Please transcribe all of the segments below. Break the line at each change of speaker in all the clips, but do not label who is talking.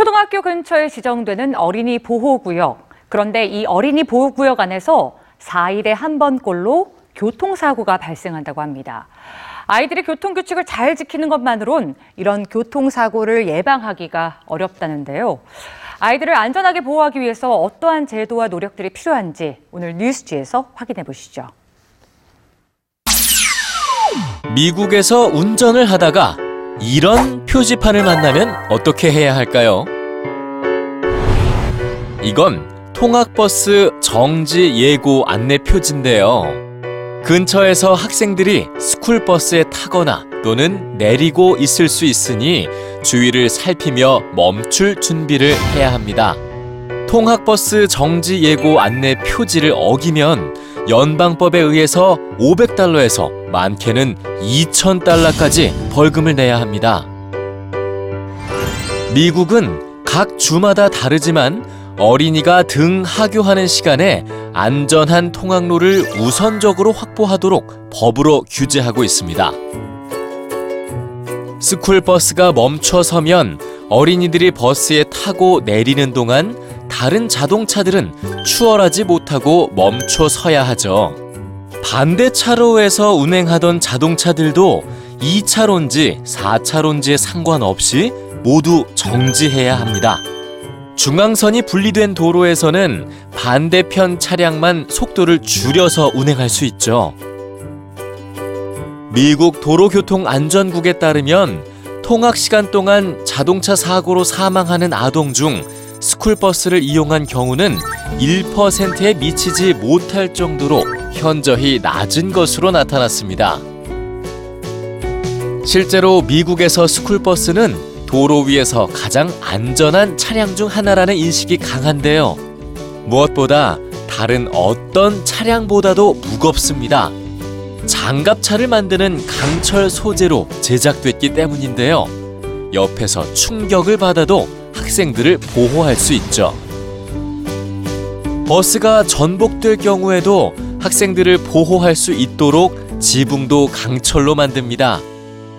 초등학교 근처에 지정되는 어린이 보호구역. 그런데 이 어린이 보호구역 안에서 4일에 한 번꼴로 교통사고가 발생한다고 합니다. 아이들이 교통규칙을 잘 지키는 것만으론 이런 교통사고를 예방하기가 어렵다는데요. 아이들을 안전하게 보호하기 위해서 어떠한 제도와 노력들이 필요한지 오늘 뉴스지에서 확인해 보시죠.
미국에서 운전을 하다가 이런 표지판을 만나면 어떻게 해야 할까요? 이건 통학버스 정지 예고 안내 표지인데요. 근처에서 학생들이 스쿨버스에 타거나 또는 내리고 있을 수 있으니 주위를 살피며 멈출 준비를 해야 합니다. 통학버스 정지 예고 안내 표지를 어기면 연방법에 의해서 500달러에서 많게는 2,000달러까지 벌금을 내야 합니다. 미국은 각 주마다 다르지만 어린이가 등 하교하는 시간에 안전한 통학로를 우선적으로 확보하도록 법으로 규제하고 있습니다. 스쿨버스가 멈춰 서면 어린이들이 버스에 타고 내리는 동안 다른 자동차들은 추월하지 못하고 멈춰 서야 하죠. 반대 차로에서 운행하던 자동차들도 2차로인지 4차로인지에 상관없이 모두 정지해야 합니다. 중앙선이 분리된 도로에서는 반대편 차량만 속도를 줄여서 운행할 수 있죠. 미국 도로교통안전국에 따르면 통학 시간 동안 자동차 사고로 사망하는 아동 중 스쿨버스를 이용한 경우는 1%에 미치지 못할 정도로 현저히 낮은 것으로 나타났습니다. 실제로 미국에서 스쿨버스는 도로 위에서 가장 안전한 차량 중 하나라는 인식이 강한데요. 무엇보다 다른 어떤 차량보다도 무겁습니다. 장갑차를 만드는 강철 소재로 제작됐기 때문인데요. 옆에서 충격을 받아도 학생들을 보호할 수 있죠. 버스가 전복될 경우에도 학생들을 보호할 수 있도록 지붕도 강철로 만듭니다.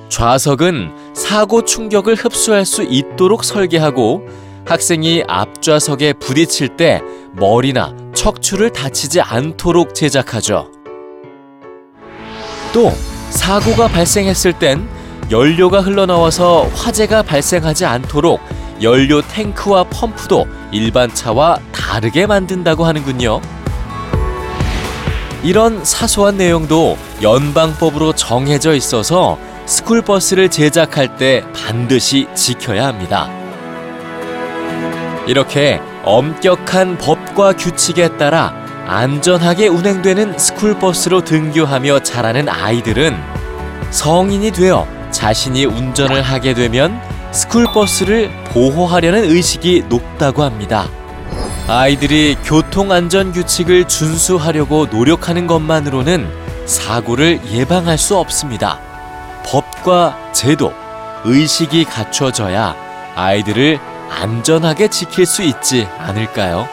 좌석은 사고 충격을 흡수할 수 있도록 설계하고 학생이 앞좌석에 부딪힐 때 머리나 척추를 다치지 않도록 제작하죠. 또 사고가 발생했을 땐 연료가 흘러나와서 화재가 발생하지 않도록 연료 탱크와 펌프도 일반 차와 다르게 만든다고 하는군요. 이런 사소한 내용도 연방법으로 정해져 있어서 스쿨버스를 제작할 때 반드시 지켜야 합니다. 이렇게 엄격한 법과 규칙에 따라 안전하게 운행되는 스쿨버스로 등교하며 자라는 아이들은 성인이 되어 자신이 운전을 하게 되면 스쿨버스를 보호하려는 의식이 높다고 합니다. 아이들이 교통안전 규칙을 준수하려고 노력하는 것만으로는 사고를 예방할 수 없습니다. 법과 제도, 의식이 갖춰져야 아이들을 안전하게 지킬 수 있지 않을까요?